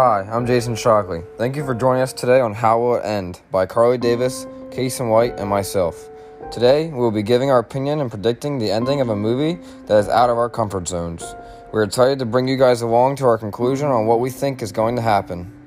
Hi, I'm Jason Shockley. Thank you for joining us today on How Will It End by Carly Davis, Casey White, and myself. Today, we will be giving our opinion and predicting the ending of a movie that is out of our comfort zones. We're excited to bring you guys along to our conclusion on what we think is going to happen.